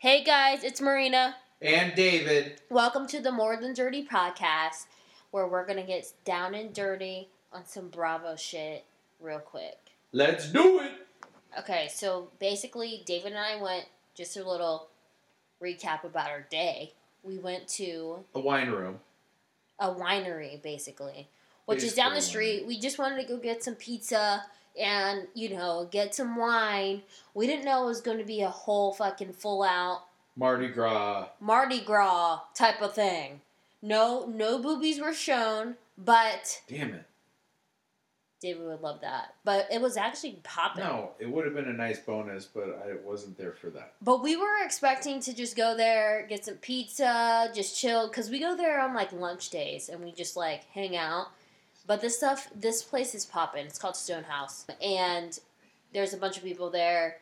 Hey guys, it's Marina. And David. Welcome to the More Than Dirty podcast, where we're gonna get down and dirty on some Bravo shit real quick. Let's do it. Okay, so basically, David and I went just a little recap about our day. We went to A wine room. a winery, basically, which is down the street. We just wanted to go get some pizza and you know get some wine. We didn't know it was going to be a whole fucking full out Mardi Gras. Mardi Gras type of thing. No, no boobies were shown, but Damn it. David would love that. But it was actually popping. No, it would have been a nice bonus, but I wasn't there for that. But we were expecting to just go there, get some pizza, just chill, because we go there on like lunch days and we just like hang out. But this stuff, this place is popping. It's called Stonehouse, and there's a bunch of people there.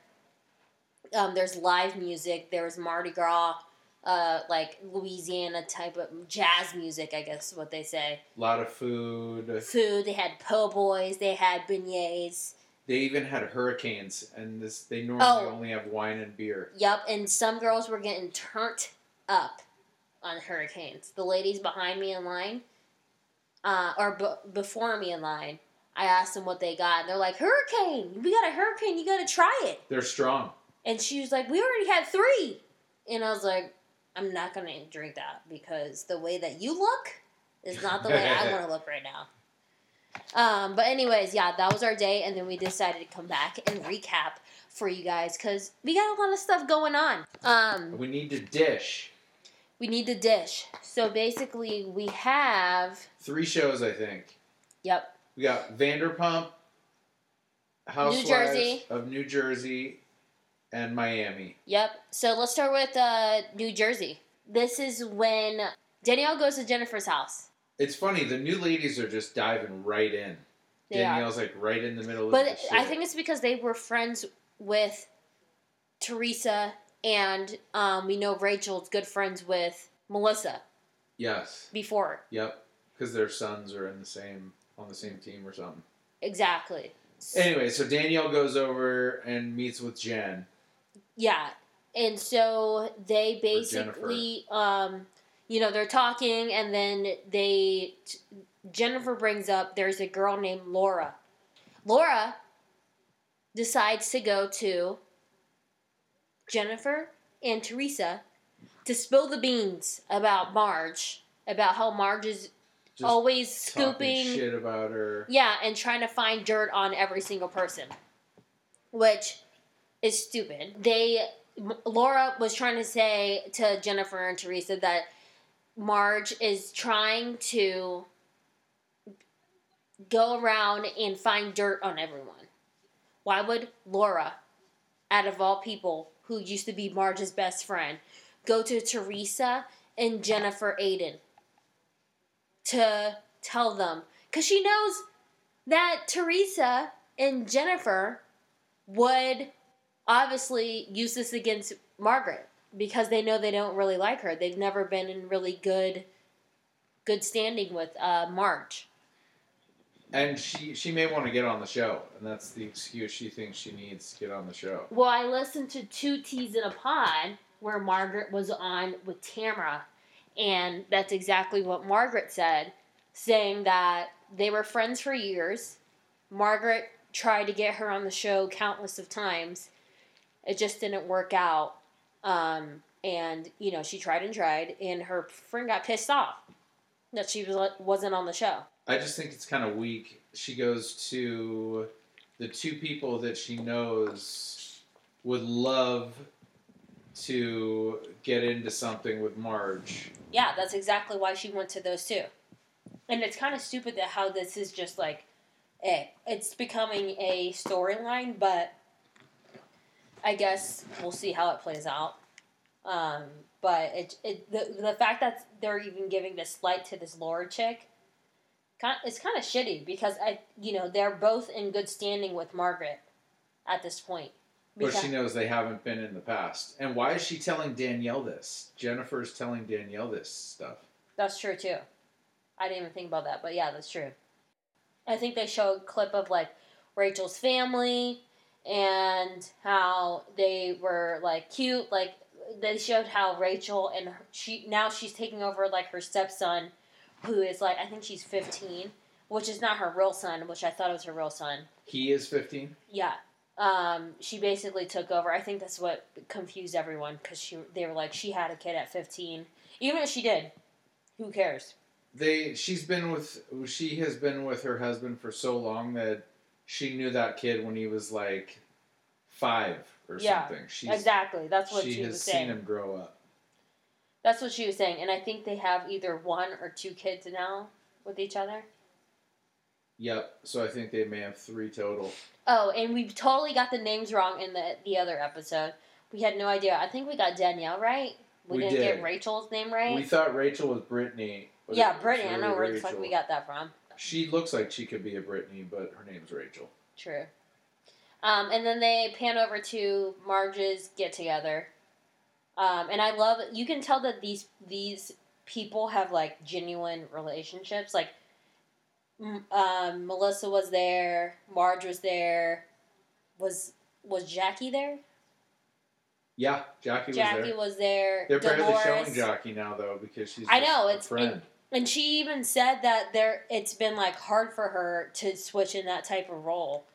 Um, there's live music. There was Mardi Gras, uh, like Louisiana type of jazz music, I guess is what they say. A lot of food. Food. They had po' boys. They had beignets. They even had hurricanes, and this they normally Oh. only have wine and beer. Yep, and some girls were getting turned up on hurricanes. The ladies behind me in line, uh, or b- before me in line, I asked them what they got, and they're like, "Hurricane! We got a hurricane! You got to try it!" They're strong. And she was like, "We already had three. and I was like, "I'm not gonna drink that because the way that you look is not the way I want to look right now." Um, but anyways, yeah, that was our day, and then we decided to come back and recap for you guys because we got a lot of stuff going on. Um, We need to dish. We need to dish. So basically, we have. Three shows, I think. Yep. We got Vanderpump, Housewives Jersey. of New Jersey, and Miami. Yep. So let's start with uh, New Jersey. This is when Danielle goes to Jennifer's house. It's funny, the new ladies are just diving right in. They are. Danielle's like right in the middle of But the shit. I think it's because they were friends with Teresa, and um, we know Rachel's good friends with Melissa Yes. before. Yep. Because their sons are in the same on the same team or something. Exactly. Anyway, so Danielle goes over and meets with Jen. Yeah. And so they basically, um, you know, they're talking, and then they, Jennifer brings up there's a girl named Laura. Laura decides to go to Jennifer and Teresa to spill the beans about Marge, about how Marge is Just always scooping shit about her. yeah, and trying to find dirt on every single person, which is stupid. They Laura was trying to say to Jennifer and Teresa that Marge is trying to go around and find dirt on everyone. Why would Laura, out of all people who used to be Marge's best friend, go to Teresa and Jennifer Aydin to tell them? Because she knows that Teresa and Jennifer would obviously use this against Margaret because they know they don't really like her. They've never been in really good good standing with uh, Marge. And she she may want to get on the show, and that's the excuse she thinks she needs to get on the show. Well, I listened to Two T's in a Pod where Margaret was on with Tamra, and that's exactly what Margaret said, saying that they were friends for years. Margaret tried to get her on the show countless of times. It just didn't work out. Um, and, you know, she tried and tried, and her friend got pissed off that she was, wasn't on the show. I just think it's kind of weak. She goes to the two people that she knows would love to get into something with Marge. Yeah, that's exactly why she went to those two. And it's kind of stupid that how this is just like, eh, it's becoming a storyline, but I guess we'll see how it plays out. Um, but it, it the, the fact that they're even giving this light to this Laura chick, kind it's kind of shitty because I you know they're both in good standing with Margaret at this point. But Because- she knows they haven't been in the past. And why is she telling Danielle this? Jennifer's telling Danielle this stuff. That's true too. I didn't even think about that, but yeah, that's true. I think they show a clip of like Rachel's family and how they were like cute. Like they showed how Rachel and her, she now she's taking over like her stepson, who is like I think she's fifteen, which is not her real son, which I thought it was her real son. He is 15. Yeah. Um, she basically took over. I think that's what confused everyone because she they were like she had a kid at fifteen, even if she did. Who cares? They she's been with she has been with her husband for so long that she knew that kid when he was like five or Yeah, something. She's, exactly. That's what she, she, has was seen saying. him grow up. That's what she was saying, and I think they have either one or two kids now with each other. Yep. So I think they may have three total. Oh, and we totally got the names wrong in the the other episode. We had no idea. I think we got Danielle right. We, We didn't did. get Rachel's name right. We thought Rachel was Brittany. but yeah, Brittany. I know where the fuck we got that from. She looks like she could be a Brittany, but her name's Rachel. True. Um, and then they pan over to Marge's get together. Um, and I love you can tell that these these people have like genuine relationships. Like um, Melissa was there, Marge was there. Was was Jackie there? Yeah, Jackie was there. Jackie was there. They're barely showing Jackie now though because she's. I know, it's- friend. And she even said that there it's been like hard for her to switch in that type of role.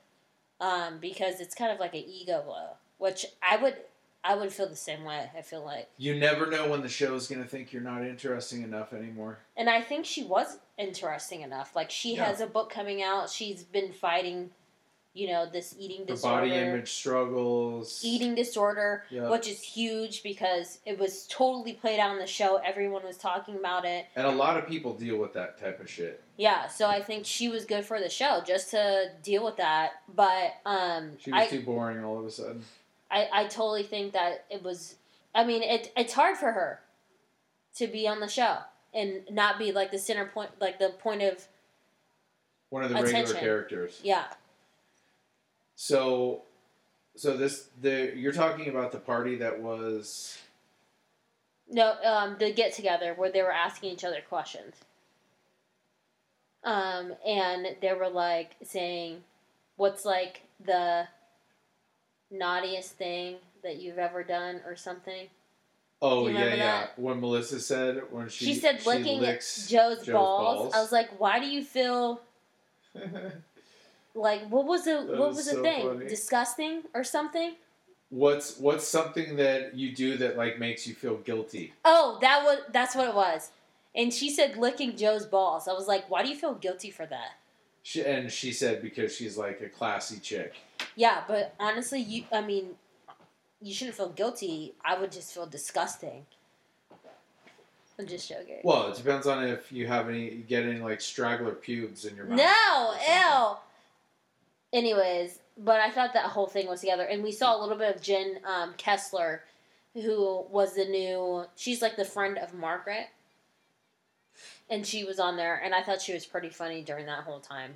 Um, because it's kind of like an ego blow. Which I would I would feel the same way, I feel like. You never know when the show is gonna think you're not interesting enough anymore. And I think she was interesting enough. Like she Yeah. has a book coming out, she's been fighting, you know, this eating disorder. body image struggles. Eating disorder, Yeah. which is huge because it was totally played out on the show. Everyone was talking about it. And a lot of people deal with that type of shit. Yeah, so I think she was good for the show just to deal with that. But um, She was I, too boring all of a sudden. I I totally think that it was. I mean, it it's hard for her to be on the show and not be like the center point, like the point of One of the Attention. regular characters. yeah. So, so this the you're talking about the party that was No, um, the get together where they were asking each other questions. Um, and they were like saying, "What's like the naughtiest thing that you've ever done, or something?" oh yeah yeah that? when Melissa said when she She, said licking licks Joe's, Joe's balls. balls. I was like, "Why do you feel like what was the That what was the so thing? funny. Disgusting or something?" what's what's something that you do that like makes you feel guilty? Oh, that was that's what it was. And she said licking Joe's balls. I was like, "Why do you feel guilty for that?" She, and she said because she's like a classy chick. Yeah, but honestly, you I mean, you shouldn't feel guilty. I would just feel disgusting. I'm just joking. Well, it depends on if you have any you get any like straggler pubes in your mouth. no, ew. Anyways, but I thought that whole thing was together, and we saw a little bit of Jen um, Fessler, who was the new. She's like the friend of Margaret, and she was on there, and I thought she was pretty funny during that whole time.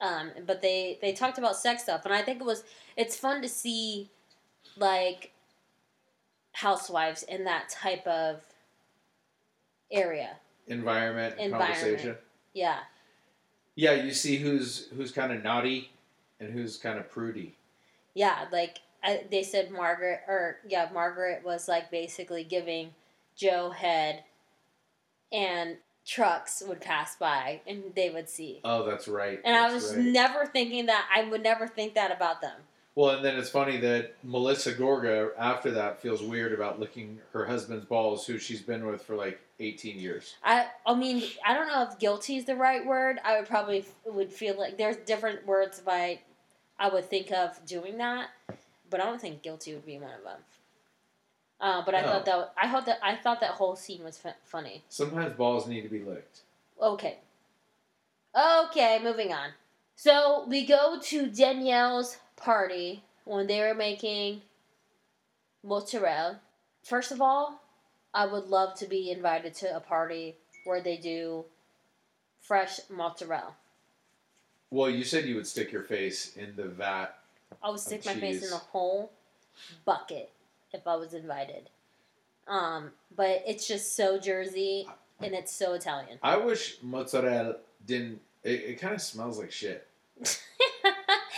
Um, but they they talked about sex stuff, and I think it was it's fun to see, like, housewives in that type of area. Environment, Environment. conversation. Yeah, Yeah, you see who's who's kind of naughty and who's kind of prudy. yeah. Like I, they said, Margaret or yeah, Margaret was like basically giving Joe head, and trucks would pass by and they would see. Oh, that's right. And I was right. never thinking that. I would never think that about them. Well, and then it's funny that Melissa Gorga after that feels weird about licking her husband's balls, who she's been with for like 18 years. I I mean I don't know if guilty is the right word. I would probably f- would feel like there's different words I I would think of doing that, but I don't think guilty would be one of them. Uh, but I No. thought that I thought that I thought that whole scene was f- funny. Sometimes balls need to be licked. Okay. Okay, moving on. So we go to Danielle's party when they were making mozzarella. First of all, I would love to be invited to a party where they do fresh mozzarella. Well, you said you would stick your face in the vat. I would stick my face in the whole bucket if I was invited. Um, but it's just so Jersey and it's so Italian. I wish mozzarella didn't. It, it kind of smells like shit.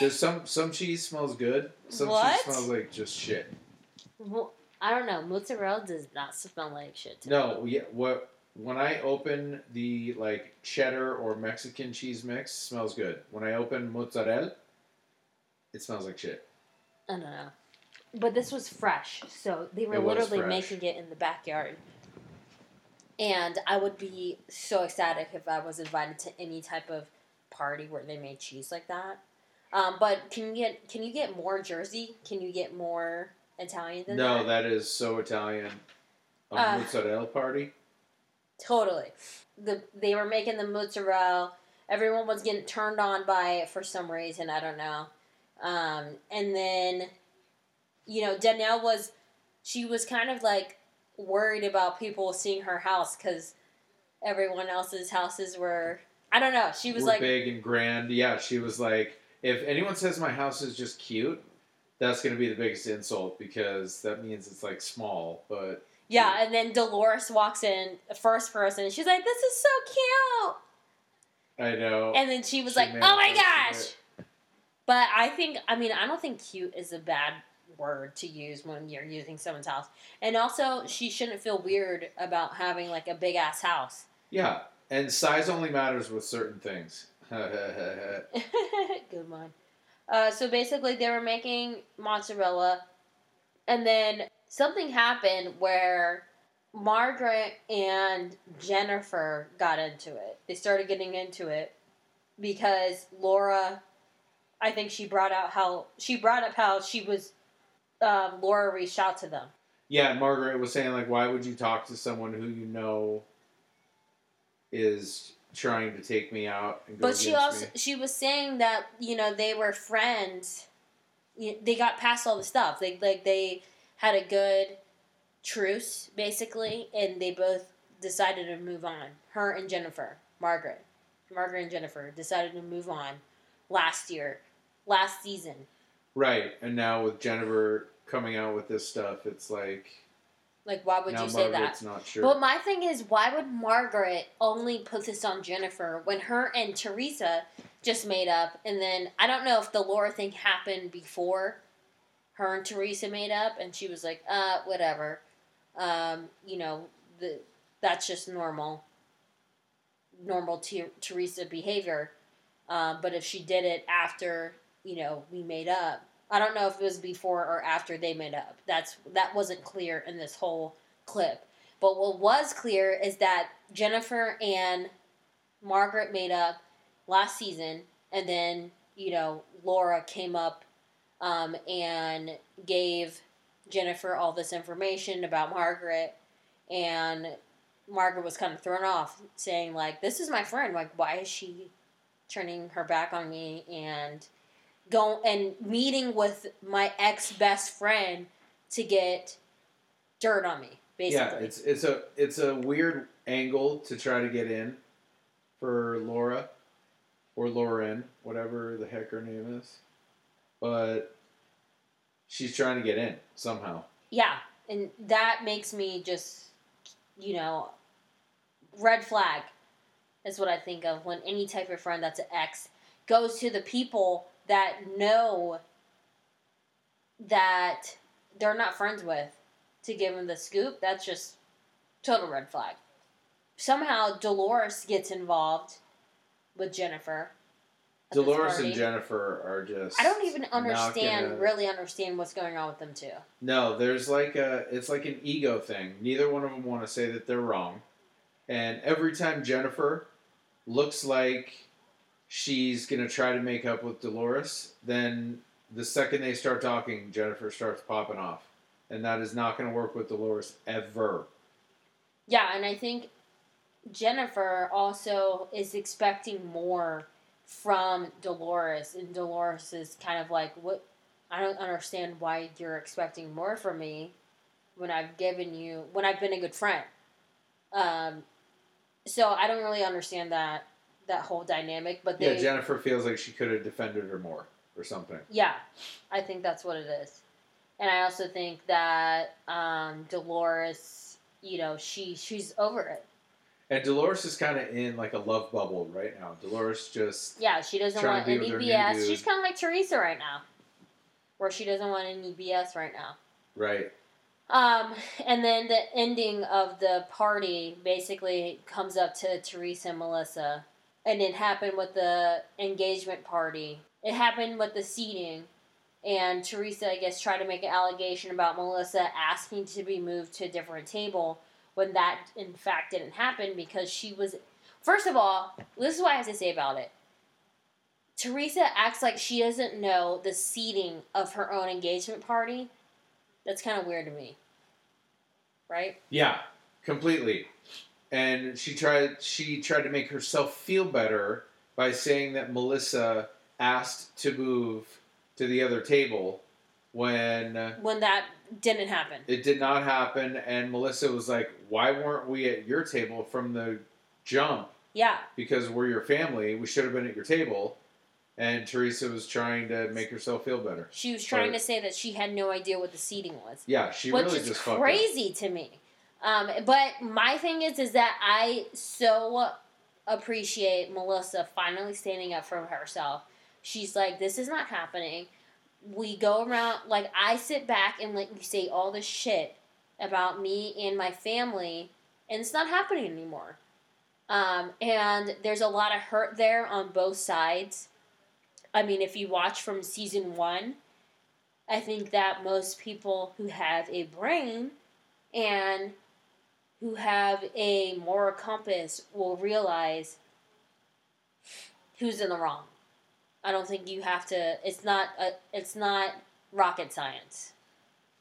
There's some some cheese smells good. Some What? cheese smells like just shit. Well, I don't know. Mozzarella does not smell like shit. To No, yeah. What when I open the like cheddar or Mexican cheese mix, smells good. When I open mozzarella, it smells like shit. I don't know. But this was fresh, so they were literally fresh. making it in the backyard. And I would be so ecstatic if I was invited to any type of party where they made cheese like that. Um, but can you get can you get more Jersey? Can you get more Italian than No, that? that is so Italian. A Uh, mozzarella party. Totally. The they were making the mozzarella. Everyone was getting turned on by it for some reason. I don't know. Um, and then, you know, Danielle was, she was kind of like worried about people seeing her house because everyone else's houses were. I don't know. She was We're like, big and grand. Yeah, she was like, if anyone says my house is just cute, that's gonna be the biggest insult because that means it's like small. But yeah. And then Dolores walks in, first person, and she's like, "This is so cute." I know. And then she was She like, "Oh my gosh!" But I think, I mean, I don't think "cute" is a bad word to use when you're using someone's house. And also, she shouldn't feel weird about having like a big ass house. Yeah, and size only matters with certain things. Good one. Uh, so basically, they were making mozzarella, and then something happened where Margaret and Jennifer got into it. They started getting into it because Laura, I think she brought out how she brought up how she was. Um, Laura reached out to them. yeah, Margaret was saying like, why would you talk to someone who you know is trying to take me out? And go But she also me? she was saying that you know they were friends. You- They got past all the stuff. They like they had a good truce basically, and they both decided to move on. Her and Jennifer, Margaret, Margaret and Jennifer decided to move on last year, last season. right, and now with Jennifer coming out with this stuff, it's like Like, why would now you say that? Margaret's not sure. But my thing is, why would Margaret only put this on Jennifer when her and Teresa just made up? And then I don't know if the Laura thing happened before her and Teresa made up, and she was like, uh, whatever. Um, you know, the that's just normal, normal Ter- Teresa behavior. Um, but if she did it after, you know, we made up, I don't know if it was before or after they made up. That's that wasn't clear in this whole clip. But what was clear is that Jennifer and Margaret made up last season, and then you know Laura came up um, and gave Jennifer all this information about Margaret, and Margaret was kind of thrown off, saying like, "This is my friend. Like, why is she turning her back on me and go and meeting with my ex best friend to get dirt on me?" Basically, yeah, it's it's a it's a weird angle to try to get in for Laura or Lauren, whatever the heck her name is, but she's trying to get in somehow. Yeah, and that makes me just, you know, red flag is what I think of when any type of friend that's an ex goes to the people that know that they're not friends with to give them the scoop. That's just total red flag. Somehow Dolores gets involved with Jennifer. Dolores and Jennifer are just. I don't even understand, gonna- really understand what's going on with them two. No, there's like a it's like an ego thing. Neither one of them want to say that they're wrong. And every time Jennifer looks like she's going to try to make up with Dolores, then the second they start talking, Jennifer starts popping off. And that is not going to work with Dolores ever. Yeah, and I think Jennifer also is expecting more from Dolores, and Dolores is kind of like, "What? I don't understand why you're expecting more from me when I've given you when I've been a good friend." Um, so I don't really understand that that whole dynamic, but they, Yeah, Jennifer feels like she could have defended her more or something. Yeah, I think that's what it is. And I also think that um, Dolores, you know, she she's over it. And Dolores is kind of in like a love bubble right now. Dolores just Yeah, she doesn't want any with her new BS. She's kind of like Teresa right now, where she doesn't want any BS right now. right. Um, and then the ending of the party basically comes up to Teresa and Melissa. And it happened with the engagement party. It happened with the seating. And Teresa, I guess, tried to make an allegation about Melissa asking to be moved to a different table when that, in fact, didn't happen because she was. First of all, this is what I have to say about it. Teresa acts like she doesn't know the seating of her own engagement party. That's kind of weird to me. Right? Yeah, completely. And she tried she tried to make herself feel better by saying that Melissa asked to move to the other table when uh, When that didn't happen. it did not happen and Melissa was like, "Why weren't we at your table from the jump? Yeah. Because we're your family. We should have been at your table." And Teresa was trying to make herself feel better. She was trying Right. to say that she had no idea what the seating was. Yeah, she which really is just crazy to me. Um, but my thing is, is that I so appreciate Melissa finally standing up for herself. She's like, "This is not happening." We go around like I sit back and let you say all this shit about me and my family, and it's not happening anymore. Um, and there's a lot of hurt there on both sides. I mean, if you watch from season one, I think that most people who have a brain and who have a moral compass will realize who's in the wrong. I don't think you have to. It's not. A, it's not rocket science.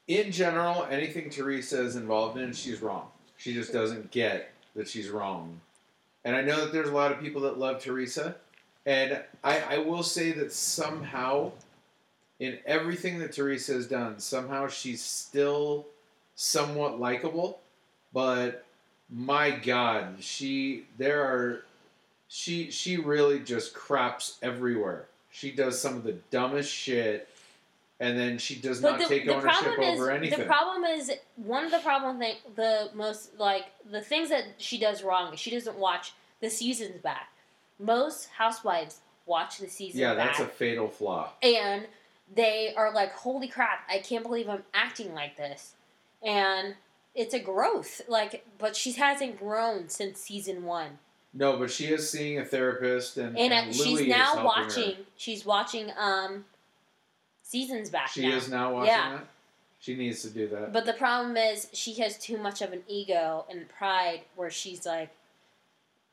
in general, anything Teresa is involved in, she's wrong. She just doesn't get that she's wrong. And I know that there's a lot of people that love Teresa. And I, I will say that somehow, in everything that Teresa has done, somehow she's still somewhat likable. But my God, she there are she she really just craps everywhere. She does some of the dumbest shit, and then she does not take ownership over anything. the problem is one of the problem thing the most like the things that she does wrong is she doesn't watch the seasons back. Most housewives watch the season yeah, that's a fatal flaw. and they are like, "Holy crap! I can't believe I'm acting like this," and it's a growth. Like, but she hasn't grown since season one, No, but she is seeing a therapist, and, and, and uh, she's is now watching. Her. She's watching um seasons back. She now. is now watching Yeah. that. She needs to do that. But the problem is she has too much of an ego and pride where she's like,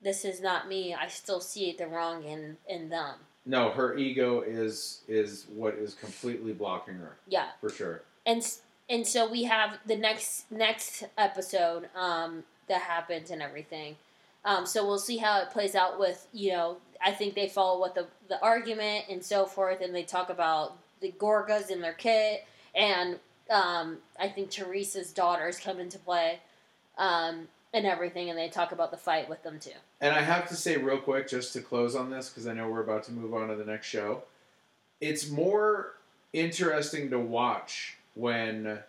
This is not me. I still see the wrong in, in them. No, her ego is is what is completely blocking her Yeah. for sure. And and so we have the next next episode um, that happens and everything. Um, so we'll see how it plays out with, you know, I think they follow what the, the argument and so forth, and they talk about the Gorgas in their kit, and um, I think Teresa's daughters come into play, um, and everything, and they talk about the fight with them too. And I have to say real quick, just to close on this, because I know we're about to move on to the next show. It's more interesting to watch when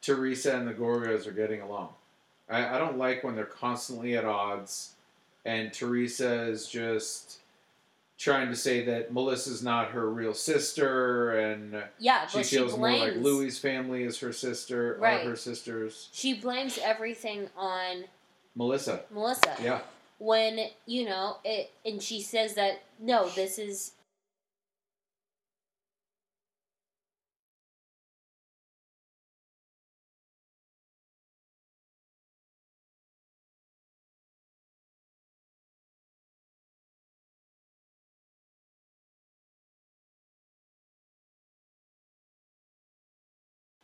Teresa and the Gorgas are getting along. I, I don't like when they're constantly at odds, and Teresa is just trying to say that Melissa's not her real sister, and Yeah, she feels she more like Luis' family is her sister, Right. her sisters. she blames everything on Melissa, Melissa. yeah. when you know it and she says that no this is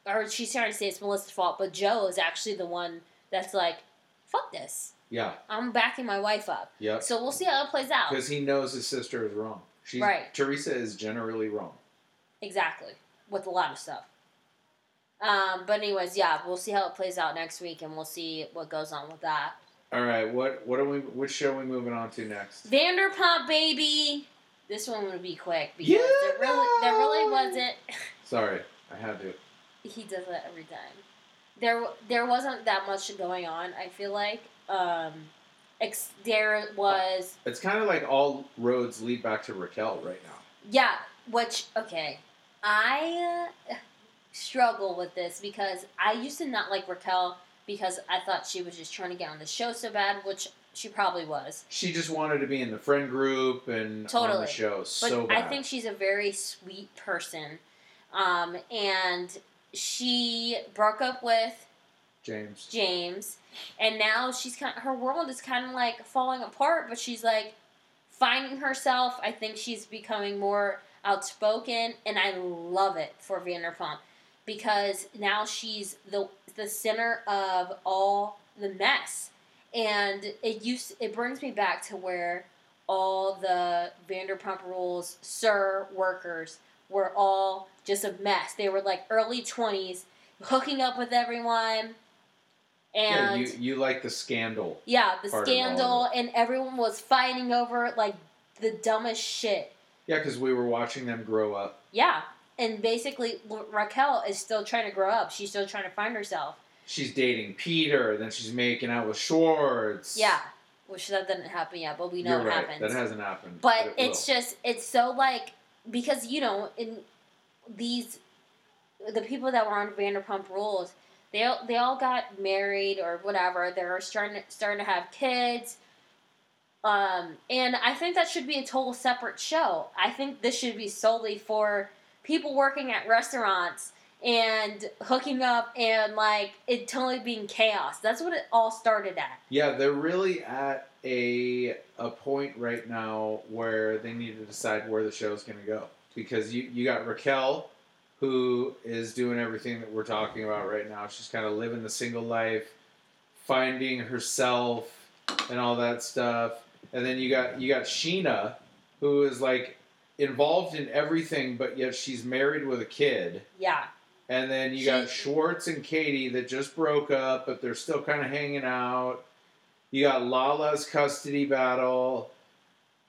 or she's trying to say it's Melissa's fault, but Joe is actually the one that's like, fuck this. Yeah, I'm backing my wife up. yep. So we'll see how it plays out. Because he knows his sister is wrong. She's, Right. Teresa is generally wrong. Exactly. With a lot of stuff. Um, but anyways, yeah, we'll see how it plays out next week and we'll see what goes on with that. All right, what what are we? Which show are we moving on to next? Vanderpump baby. This one would be quick because You there really there really wasn't Sorry, I had to. He does that every time. There there wasn't that much going on, I feel like. Um ex- there was It's kind of like all roads lead back to Raquel right now. Yeah, which okay, I uh, struggle with this because I used to not like Raquel because I thought she was just trying to get on the show so bad, which she probably was. She just wanted to be in the friend group and on Totally. the show But so I think she's a very sweet person. Um, and she broke up with James. James, and now she's kind. Of, Her world is kind of like falling apart, but she's like finding herself. I think she's becoming more outspoken, and I love it for Vanderpump because now she's the the center of all the mess, and it used it brings me back to where all the Vanderpump Rules SUR workers were all just a mess. They were like early twenties, hooking up with everyone. yeah, And you you like the scandal. yeah, the part of all scandal, and everyone was fighting over like the dumbest shit. Yeah, because we were watching them grow up. Yeah, and basically Raquel is still trying to grow up. She's still trying to find herself. She's dating Peter, then she's making out with Schwartz. Yeah, which that didn't happen yet, but we know You're it right. happens. That hasn't happened. but it it's will. just it's so like because you know in these the people that were on Vanderpump Rules, they all, they all got married or whatever. They're starting starting to have kids. Um, and I think that should be a total separate show. I think this should be solely for people working at restaurants and hooking up and like it totally being chaos. That's what it all started at. Yeah, they're really at a a point right now where they need to decide where the show is going to go because you you got Raquel who is doing everything that we're talking about right now. She's kind of living the single life, finding herself and all that stuff. And then you got you got Scheana who is like involved in everything but yet she's married with a kid. Yeah. And then you She- got Schwartz and Katie that just broke up, but they're still kind of hanging out. You got Lala's custody battle.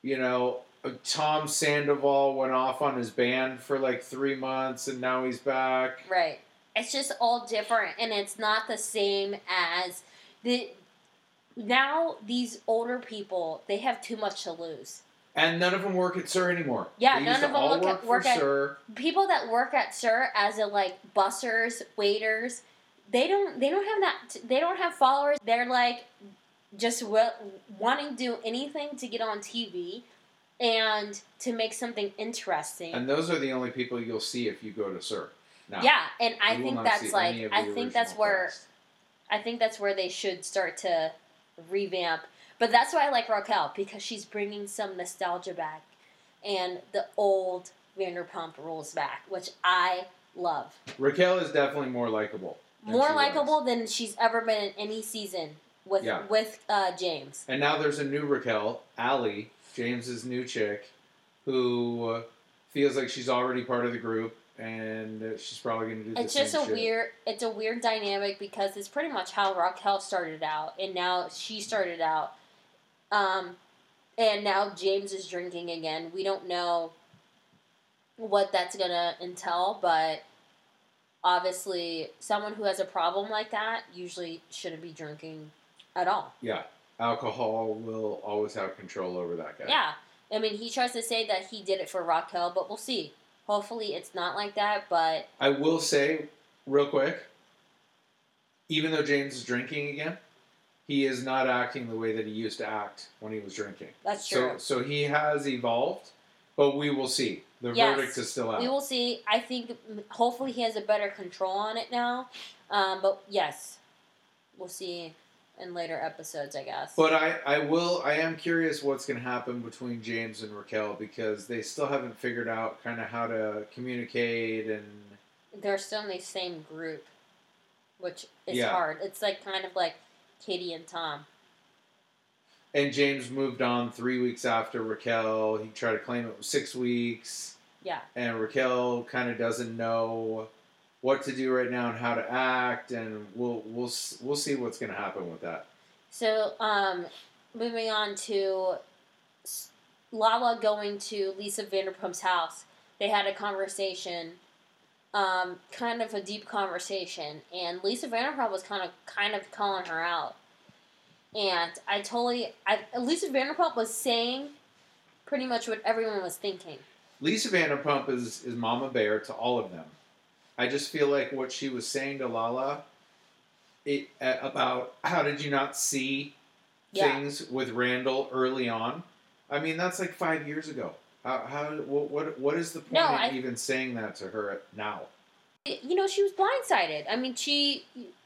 You know, Tom Sandoval went off on his band for like three months, and now he's back. Right. It's just all different, and it's not the same as the. Now these older people, they have too much to lose. And none of them work at SUR anymore. Yeah, they none of them look work at- work at- SUR. People that work at SUR as a like bussers, waiters, they don't they don't have that they don't have followers. They're like just wa- wanting to do anything to get on TV and to make something interesting. And those are the only people you'll see if you go to SUR. Now, yeah, and I think that's like I think that's where cast. I think that's where they should start to revamp. But that's why I like Raquel because she's bringing some nostalgia back and the old Vanderpump Rules back, which I love. Raquel is definitely more likable. More likable than she's ever been in any season with Yeah. with uh, James. And now there's a new Raquel, Ally, James's new chick, who feels like she's already part of the group, and she's probably going to do the It's same just a shit. weird it's a weird dynamic because it's pretty much how Raquel started out and now she started out. Um and now James is drinking again. We don't know what that's gonna entail, but obviously someone who has a problem like that usually shouldn't be drinking at all. Yeah, alcohol will always have control over that guy. Yeah. I mean he tries to say that he did it for Raquel, but we'll see. Hopefully it's not like that, but I will say, real quick, even though James is drinking again, he is not acting the way that he used to act when he was drinking. that's true. So, so he has evolved, but we will see. The Yes. verdict is still out. We will see. I think hopefully he has a better control on it now. Um, but yes, we'll see in later episodes, I guess. But I, I will I am curious what's going to happen between James and Raquel because they still haven't figured out kind of how to communicate and They're still in the same group, which is Yeah. hard. It's like kind of like Katie and Tom. and James moved on three weeks after Raquel. He tried to claim it was six weeks. Yeah. And Raquel kind of doesn't know what to do right now and how to act, and we'll we'll we'll see what's going to happen with that. So, um, moving on to Lala going to Lisa Vanderpump's house. They had a conversation, um, kind of a deep conversation, and Lisa Vanderpump was kind of kind of calling her out. And I totally, I, Lisa Vanderpump was saying pretty much what everyone was thinking. Lisa Vanderpump is is Mama Bear to all of them. I just feel like what she was saying to Lala it, about how did you not see Yeah. things with Randall early on? I mean, that's like five years ago. How, how what, what what is the point No, of I- even saying that to her now? you know, she was blindsided. I mean, she,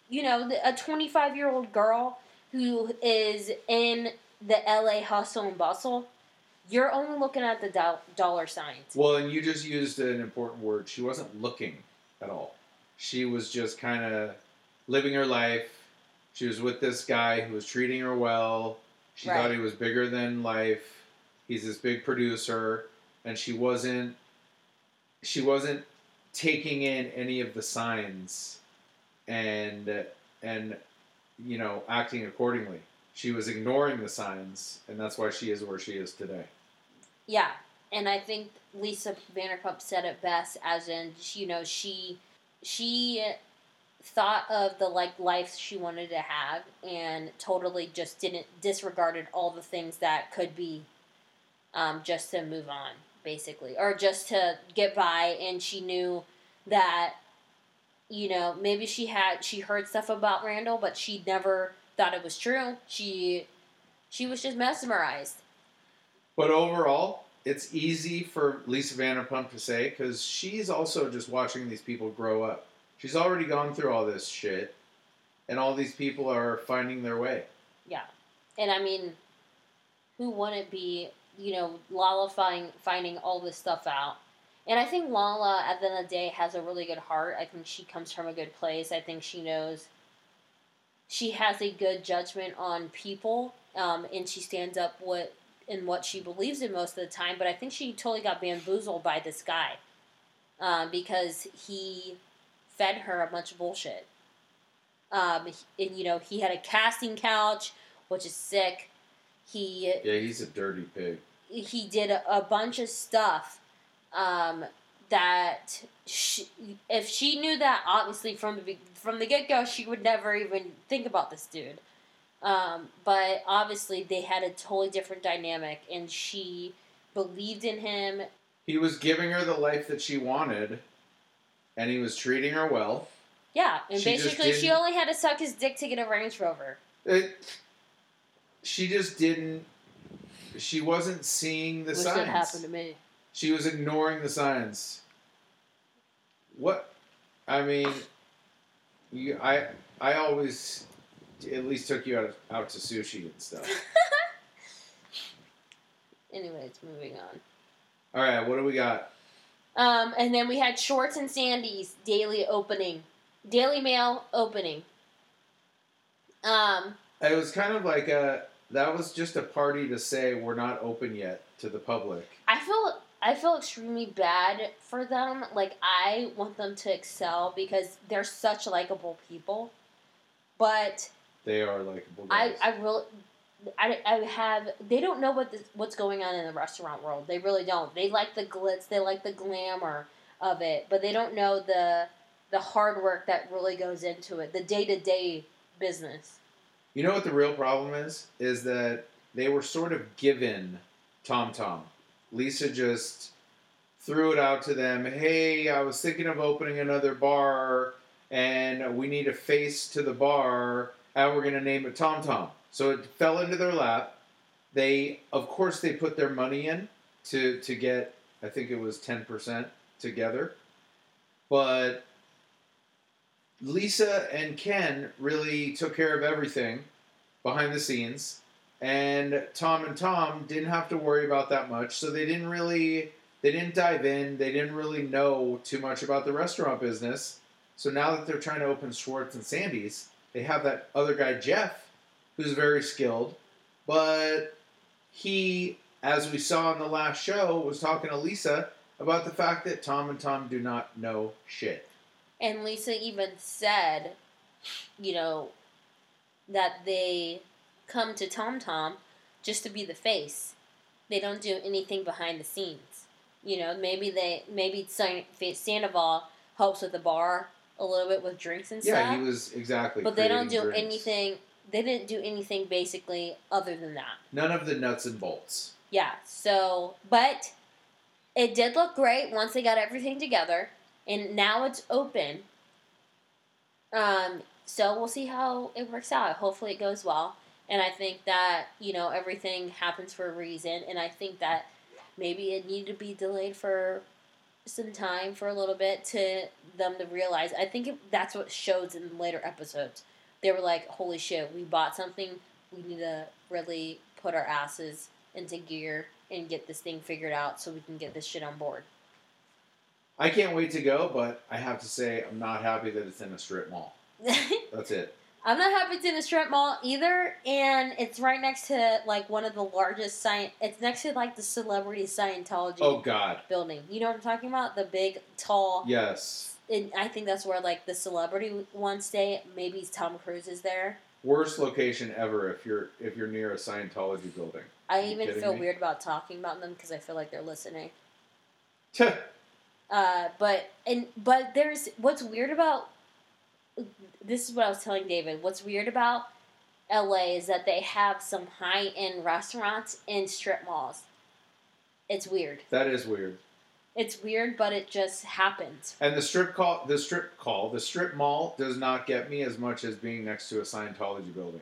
you know, a 25 year old girl who is in the LA hustle and bustle, you're only looking at the do- dollar signs. Well, and you just used an important word. She wasn't looking at all. She was just kind of living her life. She was with this guy who was treating her well. She Right. thought he was bigger than life. He's this big producer, and she wasn't. She wasn't taking in any of the signs, and and you know acting accordingly. She was ignoring the signs, and that's why she is where she is today. Yeah, and I think Lisa Vanderpump said it best, as in, you know, she she thought of the like life she wanted to have, and totally just didn't disregarded all the things that could be, um, just to move on, basically, or just to get by. And she knew that, you know, maybe she had she heard stuff about Randall, but she never thought it was true. She she was just mesmerized. But overall, it's easy for Lisa Vanderpump to say because she's also just watching these people grow up. She's already gone through all this shit, and all these people are finding their way. Yeah, and I mean, who wouldn't be, you know, Lala find, finding all this stuff out? And I think Lala, at the end of the day, has a really good heart. I think she comes from a good place. I think she knows she has a good judgment on people, um, and she stands up what in what she believes in most of the time. But I think she totally got bamboozled by this guy um, because he fed her a bunch of bullshit. Um, and you know, he had a casting couch which is sick. He Yeah, he's a dirty pig. he did a, a bunch of stuff um, that she, if she knew that obviously from the from the get go she would never even think about this dude. Um, but obviously they had a totally different dynamic, and she believed in him. He was giving her the life that she wanted, and he was treating her well. Yeah, and She basically she only had to suck his dick to get a Range Rover. It, she just didn't. She wasn't seeing the which signs. did happen to me. She was ignoring the signs. What? I mean, you, I I always at least took you out out to sushi and stuff. Anyways, moving on. All right, what do we got? Um, and then we had Schwartz and Sandy's daily opening, Daily Mail opening. Um, It was kind of like a that was just a party to say we're not open yet to the public. I feel I feel extremely bad for them. Like I want them to excel because they're such likable people. But They are likable I. I really I, I have they don't know what this, what's going on in the restaurant world. They really don't. They like the glitz, they like the glamour of it, but they don't know the the hard work that really goes into it, the day to day business. You know what the real problem is? Is that they were sort of given Tom Tom. Lisa just threw it out to them. Hey, I was thinking of opening another bar, and we need a face to the bar, and we're going to name it Tom Tom. So it fell into their lap. They, of course, they put their money in to to get. I think it was ten percent together, but Lisa and Ken really took care of everything behind the scenes, and Tom and Tom didn't have to worry about that much. So they didn't really they didn't dive in. They didn't really know too much about the restaurant business. So now that they're trying to open Schwartz and Sandy's, they have that other guy Jeff, who's very skilled, but he, as we saw in the last show, was talking to Lisa about the fact that Tom and Tom do not know shit. And Lisa even said, you know, that they come to Tom Tom just to be the face. They don't do anything behind the scenes. You know, maybe they maybe Sandoval helps with the bar a little bit with drinks and Yeah, stuff. Yeah, he was exactly. but they don't do drinks. anything. They didn't do anything basically other than that. None of the nuts and bolts. Yeah. So, but it did look great once they got everything together. and now it's open. Um, so we'll see how it works out. Hopefully, it goes well. And I think that you know everything happens for a reason, and I think that maybe it needed to be delayed for some time for a little bit to them to realize. I think it, that's what shows in later episodes. They were like, "Holy shit, we bought something. We need to really put our asses into gear and get this thing figured out so we can get this shit on board." I can't wait to go, but I have to say I'm not happy that it's in a strip mall. That's it. I'm not happy it's in a strip mall either, and it's right next to like one of the largest science. It's next to like the celebrity Scientology Oh God. building. You know what I'm talking about? The big, tall. Yes. And I think that's where like the celebrity ones stay. Maybe Tom Cruise is there. Worst location ever if you're if you're near a Scientology building. I even feel me? weird about talking about them because I feel like they're listening. Uh, but and but there's what's weird about this is what I was telling David. What's weird about LA is that they have some high end restaurants in strip malls. It's weird. that is weird. It's weird, but it just happens. And the strip call, the strip call, the strip mall does not get me as much as being next to a Scientology building.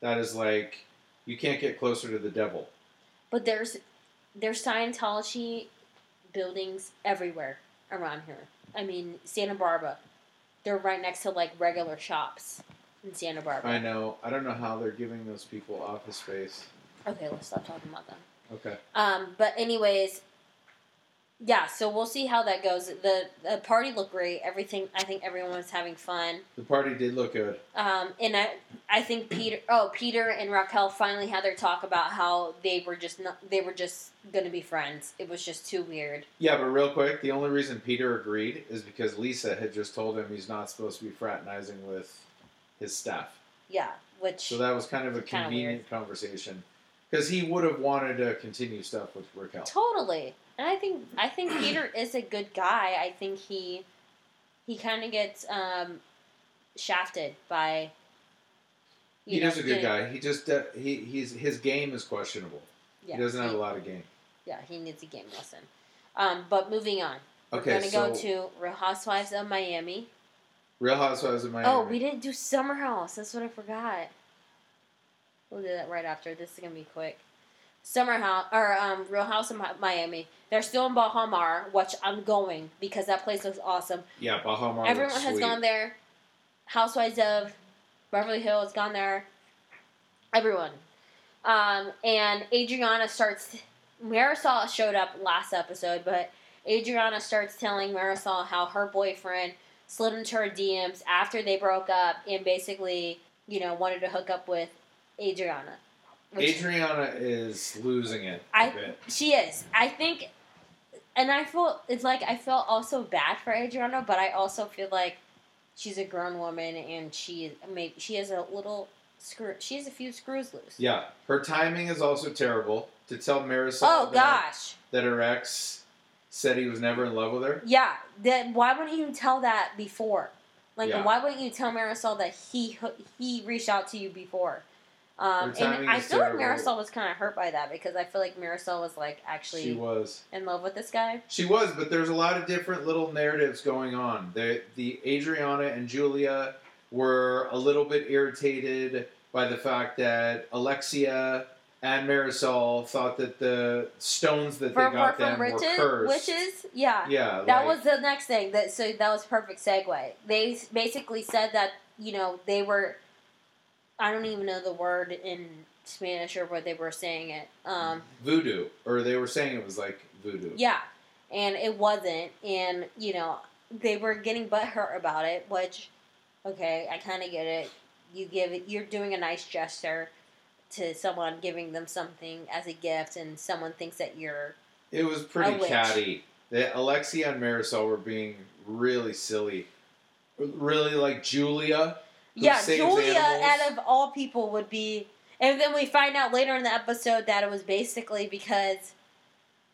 That is like you can't get closer to the devil. But there's there's Scientology buildings everywhere around here. I mean, Santa Barbara. They're right next to like regular shops in Santa Barbara. I know. I don't know how they're giving those people office space. Okay, let's stop talking about them. Okay. Um, but anyways, yeah. So we'll see how that goes. The, the party looked great. Everything. I think everyone was having fun. The party did look good. Um, and I, I think Peter. Oh, Peter and Raquel finally had their talk about how they were just not. They were just gonna be friends. It was just too weird. Yeah, but real quick, the only reason Peter agreed is because Lisa had just told him he's not supposed to be fraternizing with his staff. Yeah. Which. So that was kind of a convenient conversation. Because he would have wanted to continue stuff with Raquel. Totally. And I think I think Peter is a good guy. I think he he kind of gets um, shafted by. He you is a good getting- guy. He just uh, he he's his game is questionable. Yeah, he doesn't have a lot of game. Yeah, he needs a game lesson. Um, but moving on, Okay, we're gonna so go to Real Housewives of Miami. Real Housewives of Miami. Oh, we didn't do Summer House. That's what I forgot. We'll do that right after. This is gonna be quick. Summer House or um, Real House in Miami. They're still in Baha Mar, which I'm going because that place looks awesome. Yeah, Baha Mar. Everyone has sweet. gone there. Housewives of Beverly Hills gone there. Everyone. Um, and Adriana starts. Marysol showed up last episode, but Adriana starts telling Marysol how her boyfriend slid into her DMs after they broke up and basically, you know, wanted to hook up with Adriana. Which- Adriana is losing it a I- bit. she is. I think, and I feel it's like I feel also bad for Adriana, but I also feel like she's a grown woman and she maybe she has a little screw. She has a few screws loose. Yeah, her timing is also terrible. To tell Marysol Oh that, gosh, that her ex said he was never in love with her. yeah. Then why wouldn't you tell that before? Like, Yeah. why wouldn't you tell Marysol that he he reached out to you before? Um, and I feel like. Marysol was kind of hurt by that because I feel like Marysol was like actually She was. in love with this guy. She was, but there's a lot of different little narratives going on. The the Adriana and Julia were a little bit irritated by the fact that Alexia and Marysol thought that the stones that they got them were cursed. witches, yeah. Yeah, That like- was the next thing. That so that was perfect segue. They basically said that you know they were. I don't even know the word in Spanish or what they were saying it. Um, voodoo, or they were saying it was like voodoo. yeah, and it wasn't, and you know they were getting butthurt about it. Which, okay, I kind of get it. You give it. You're doing a nice gesture to someone, giving them something as a gift, and someone thinks that you're It was pretty catty. That Alexia and Marysol were being really silly. Really like Julia. Yeah, Julia, out of all people, would be. And then we find out later in the episode that it was basically because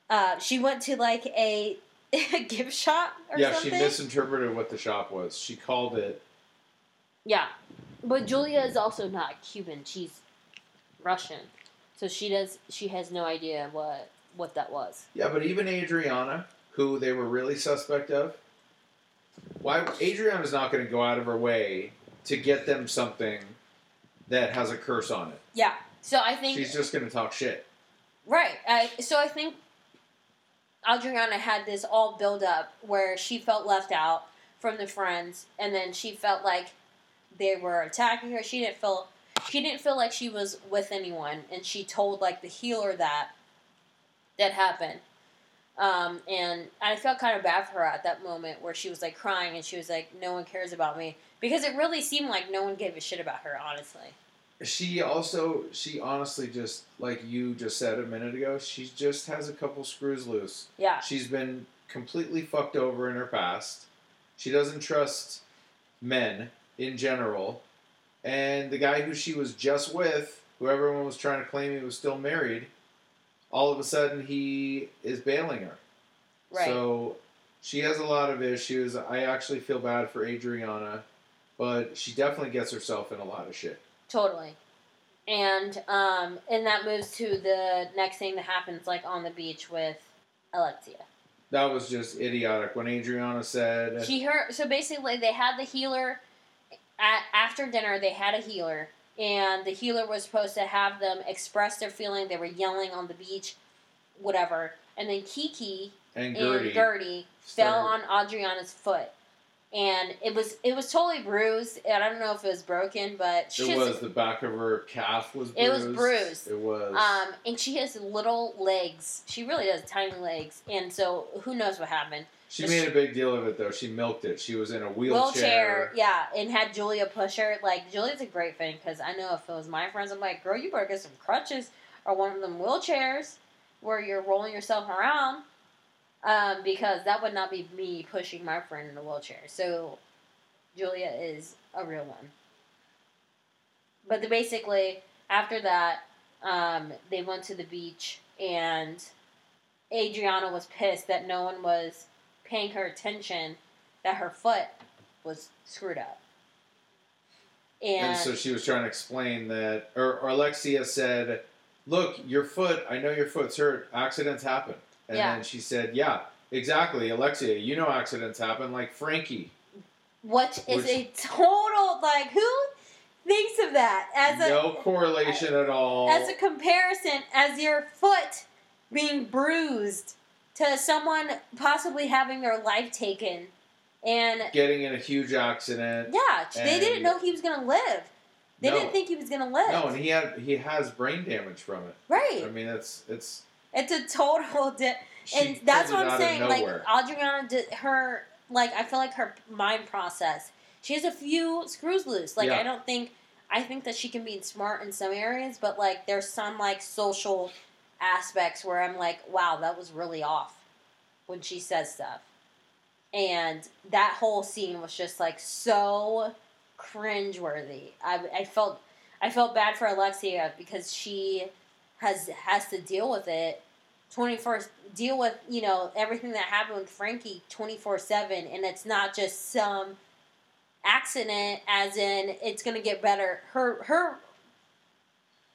uh, she went to like a, gift shop or yeah, something. she misinterpreted what the shop was. She called it. yeah, but Julia is also not Cuban. She's Russian, so she does. She has no idea what what that was. Yeah, but even Adriana, who they were really suspect of, why Adriana's not going to go out of her way to get them something that has a curse on it. Yeah. So I think She's just going to talk shit. Right. I, so I think Adriana had this all build up where she felt left out from the friends, and then she felt like they were attacking her. She didn't feel she didn't feel like she was with anyone, and she told like the healer that that happened. Um, and I felt kind of bad for her at that moment where she was like crying and she was like, "No one cares about me," because it really seemed like no one gave a shit about her. Honestly. She also, she honestly just, like you just said a minute ago, she just has a couple screws loose. Yeah. She's been completely fucked over in her past. She doesn't trust men in general. And the guy who she was just with, who everyone was trying to claim he was still married, all of a sudden he is bailing her. Right. So she has a lot of issues. I actually feel bad for Adriana, but she definitely gets herself in a lot of shit. Totally. And um, and that moves to the next thing that happens, like on the beach with Alexia. That was just idiotic. When Adriana said, She heard. So basically, they had the healer at, after dinner. They had a healer, and the healer was supposed to have them express their feeling. They were yelling on the beach, whatever. And then Kiki and and Guerdy, Guerdy fell on Adriana's foot, and it was it was totally bruised. And I don't know if it was broken, but she It was the back of her calf was bruised. It was bruised. It was. Um, and she has little legs. She really does tiny legs, and so who knows what happened? she made a big deal of it though. She milked it. She was in a wheelchair. Wheelchair, yeah, and had Julia push her. Like Julia's a great fan because I know if it was my friends, I'm like, girl, you better get some crutches or one of them wheelchairs where you're rolling yourself around, um, because that would not be me pushing my friend in a wheelchair. So Julia is a real one. But the, basically, after that, um, they went to the beach, and Adriana was pissed that no one was paying her attention that her foot was screwed up. And, And so she was trying to explain that, or, or Alexia said, "Look, your foot. I know your foot's hurt. Accidents happen." And Yeah. then she said, "Yeah, exactly, Alexia. You know accidents happen, like Frankie. what is Which- a total like who thinks of that as a no correlation at all. as a comparison as your foot being bruised to someone possibly having their life taken and Getting in a huge accident. yeah they didn't know he was gonna live they No. didn't think he was gonna live No, and he had he has brain damage from it. right I mean, it's it's. It's a total di- she and that's what i'm saying like adriana did her like i feel like her mind process she has a few screws loose. Like Yeah. i don't think i think that she can be smart in some areas but like there's some like social aspects where i'm like wow that was really off when she says stuff. And that whole scene was just like so cringeworthy. I, I felt i felt bad for alexia because she has has to deal with it 24 deal with you know everything that happened with frankie 24 7 and it's not just some accident as in it's gonna get better her her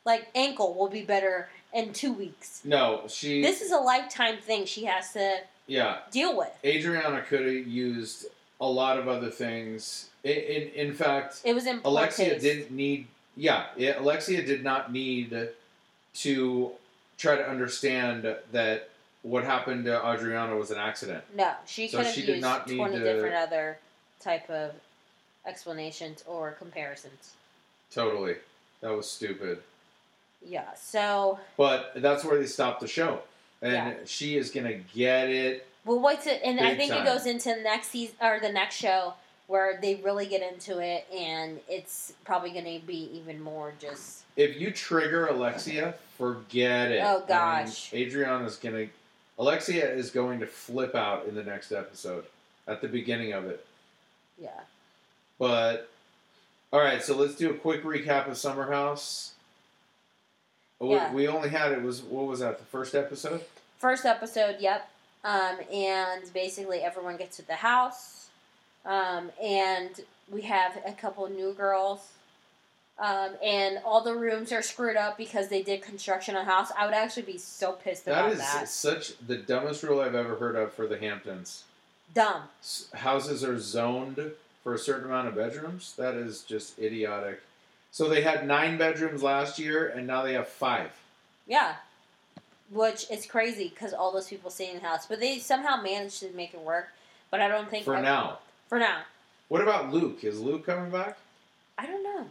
like ankle will be better in two weeks no, she. this is a lifetime thing she has to yeah, deal with Adriana could have used a lot of other things. In in, in fact, it was in Alexia taste. didn't need. Yeah, yeah, Alexia did not need to try to understand that what happened to Adriana was an accident. no she So could have she did used not need 20 to- different other type of explanations or comparisons Totally, that was stupid. yeah so But that's where they stopped the show, and Yeah. she is gonna get it. Well, wait to, and I think time. it goes into the next season or the next show where they really get into it, and it's probably going to be even more just. If you trigger Alexia, forget it. Oh, I mean, gosh. Adriana's gonna. Alexia is going to flip out in the next episode, at the beginning of it. Yeah. But all right, so let's do a quick recap of Summer House. We- Yeah. We only had it was what was that the first episode? First episode, yep. Um, and basically everyone gets to the house, um, and we have a couple new girls. Um, and all the rooms are screwed up because they did construction on a house. I would actually be so pissed That about is that. such the dumbest rule I've ever heard of for the Hamptons. Dumb. S- Houses are zoned for a certain amount of bedrooms. That is just idiotic. So they had nine bedrooms last year, and now they have five. Yeah. Which is crazy because all those people stay in the house, but they somehow managed to make it work. But I don't think For now. For now, What about Luke? Is Luke coming back? I don't know.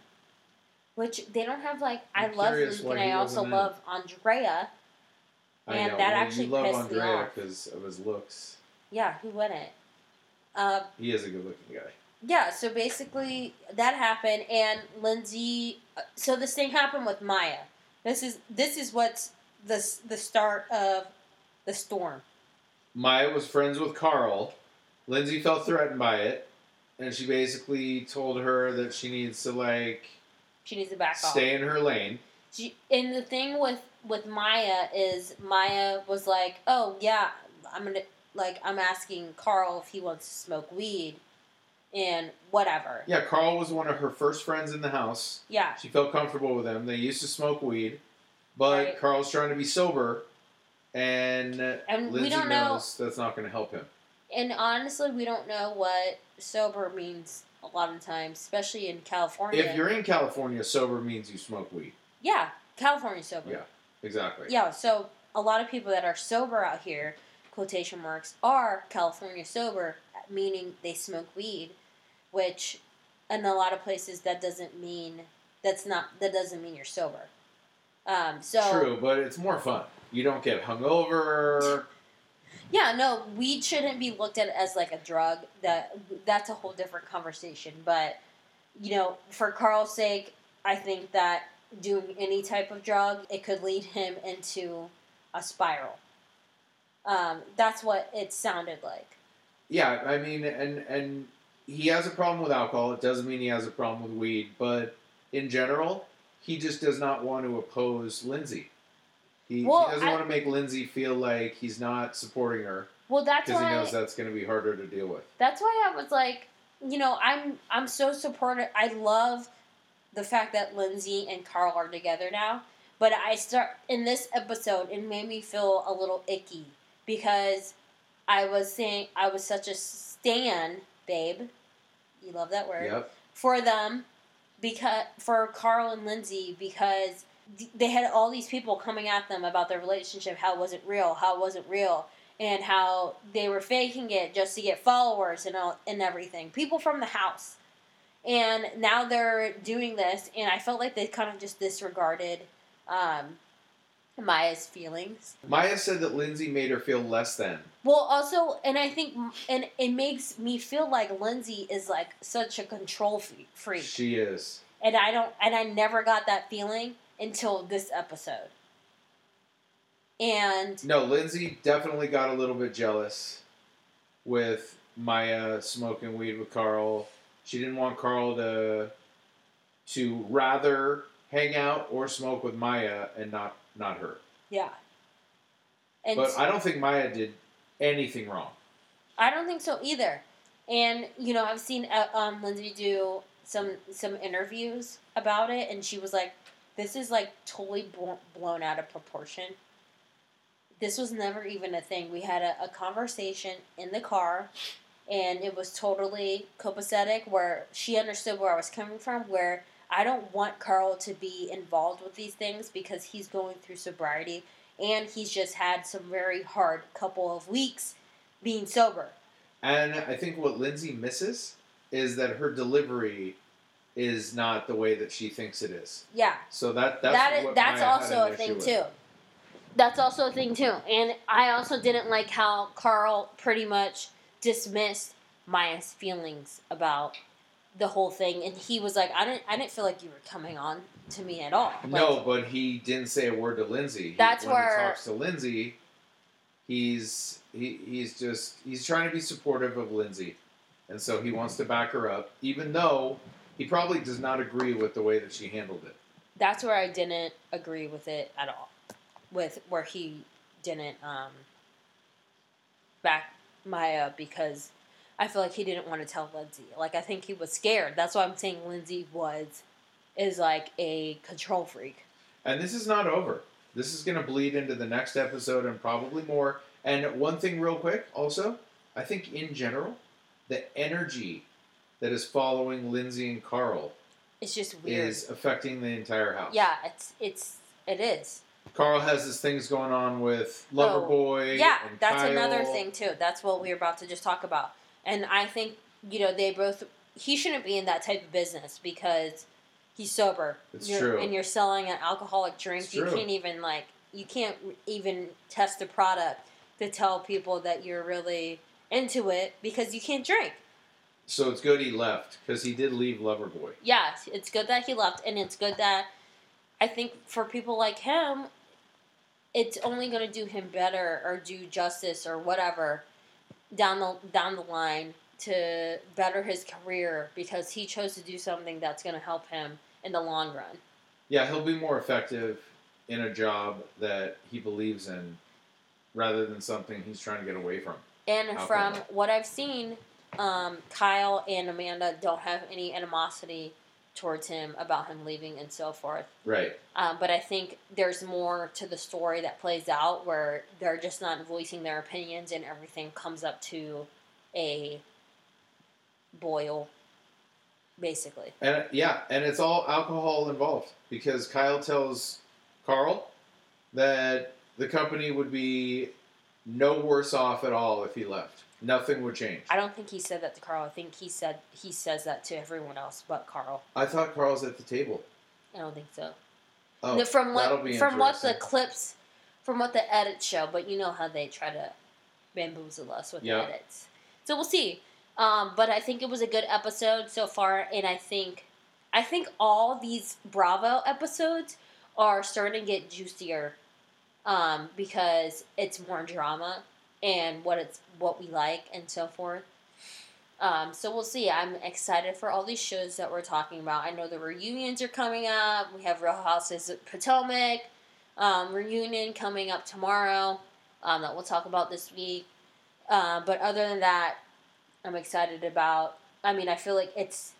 Which they don't have like I I'm love Luke and I also wasn't in it. love Andrea. I And know. that well, actually you love pissed me Andrea off. because of his looks. Yeah, who wouldn't? Uh, He is a good-looking guy. yeah, so basically that happened, and Lindsay. uh, So this thing happened with Maya. This is this is what's the the start of the storm. Maya was friends with Carl. Lindsay felt threatened by it, and she basically told her that she needs to like She needs to back off. stay in her lane. She, and the thing with with Maya is Maya was like, "Oh yeah, I'm gonna like I'm asking Carl if he wants to smoke weed, and whatever." Yeah, Carl was one of her first friends in the house. Yeah, She felt comfortable with him. They used to smoke weed, but Right. Carl's trying to be sober, and, and Lindsay we don't know. knows that's not going to help him. And honestly, we don't know what sober means a lot of times, especially in California. If you're in California, sober means you smoke weed. yeah, California sober. Yeah. Exactly. Yeah, so a lot of people that are sober out here, quotation marks, are California sober, meaning they smoke weed, which in a lot of places that doesn't mean that's not that doesn't mean you're sober. Um, so True, but it's more fun. You don't get hungover. yeah, no, weed shouldn't be looked at as like a drug. That that's a whole different conversation. But you know, for Carl's sake, I think that doing any type of drug, it could lead him into a spiral. Um, that's what it sounded like. Yeah, I mean, and and he has a problem with alcohol. It doesn't mean he has a problem with weed, but in general, he just does not want to oppose Lindsay. He, Well, he doesn't I- want to make Lindsay feel like he's not supporting her Well, that's because he knows that's going to be harder to deal with. That's why I was like, you know, I'm I'm so supportive. I love the fact that Lindsay and Carl are together now. But I start in this episode, it made me feel a little icky because I was saying I was such a stan, babe. You love that word Yep. for them because for Carl and Lindsay because they had all these people coming at them about their relationship, how it wasn't real, how it wasn't real, and how they were faking it just to get followers and all, and everything. People from the house, and now they're doing this, and I felt like they kind of just disregarded um, Maya's feelings. Maya said that Lindsay made her feel less than. Well, also, and I think, and it makes me feel like Lindsay is like such a control freak. She is. and I don't and I never got that feeling until this episode. And No, Lindsay definitely got a little bit jealous with Maya smoking weed with Carl. She didn't want Carl to to rather hang out or smoke with Maya and not not her. yeah. And But I don't think Maya did anything wrong. I don't think so either. And you know, I've seen uh, um, Lindsay do some some interviews about it, and she was like, "This is like totally blown out of proportion. This was never even a thing. We had a, a conversation in the car, and it was totally copacetic. Where she understood where I was coming from. Where I don't want Carl to be involved with these things because he's going through sobriety, and he's just had some very hard couple of weeks being sober." And I think what Lindsay misses is that her delivery is not the way that she thinks it is. Yeah, So that that's that is that's Maya also a thing too. That's also a thing too. And I also didn't like how Carl pretty much dismissed Maya's feelings about the whole thing, and he was like, "I didn't, I didn't feel like you were coming on to me at all." Like, no, but he didn't say a word to Lindsay. He- That's when where- he talks to Lindsay, he's he, he's just he's trying to be supportive of Lindsay, and so he wants to back her up, even though he probably does not agree with the way that she handled it. that's where I didn't agree with it at all. With where he didn't um, back Maya because I feel like he didn't want to tell Lindsay. Like I think he was scared. That's why I'm saying Lindsay was is like a control freak. And this is not over. This is going to bleed into the next episode and probably more. And one thing, real quick, also, I think in general, the energy that is following Lindsay and Carl It's just weird. is affecting the entire house. yeah, it's it's it is. Carl has his things going on with Loverboy. Oh, Yeah, that's Kyle. another thing too. That's what we were about to just talk about. And I think you know they both. He shouldn't be in that type of business because he's sober. It's You're- true. And you're selling an alcoholic drink. It's you true. can't even like you can't even test the product to tell people that you're really into it because you can't drink. So it's good he left because he did leave Loverboy. yeah, it's good that he left, and it's good that I think for people like him, it's only going to do him better or do justice or whatever down the down the line to better his career because he chose to do something that's going to help him in the long run. Yeah, he'll be more effective in a job that he believes in rather than something he's trying to get away from. And from what I've seen, um, Kyle and Amanda don't have any animosity towards him about him leaving and so forth. Right. Um, but I think there's more to the story that plays out where they're just not voicing their opinions and everything comes up to a boil, basically. And yeah, and it's all alcohol involved because Kyle tells Carl that the company would be no worse off at all if he left. Nothing would change. I don't think he said that to Carl. I think he said he says that to everyone else but Carl. I thought Carl's at the table. I don't think so. Oh, No, from that'll what from what the clips, from what the edits show, but you know how they try to bamboozle us with Yeah. the edits. So we'll see. Um, but I think it was a good episode so far, and I think, I think all these Bravo episodes are starting to get juicier, um, because it's more drama and what it's what we like and so forth. Um, so we'll see. I'm excited for all these shows that we're talking about. I know the reunions are coming up. We have Real Houses of Potomac um, reunion coming up tomorrow um, that we'll talk about this week. Uh, but other than that, I'm excited about. I mean, I feel like it's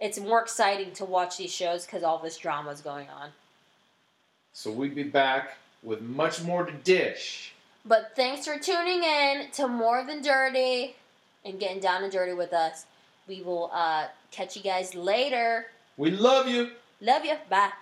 it's more exciting to watch these shows because all this drama is going on. So we'd be back with much more to dish. But thanks for tuning in to More Than Dirty and getting down and dirty with us. We will uh, catch you guys later. We love you. Love you. Bye.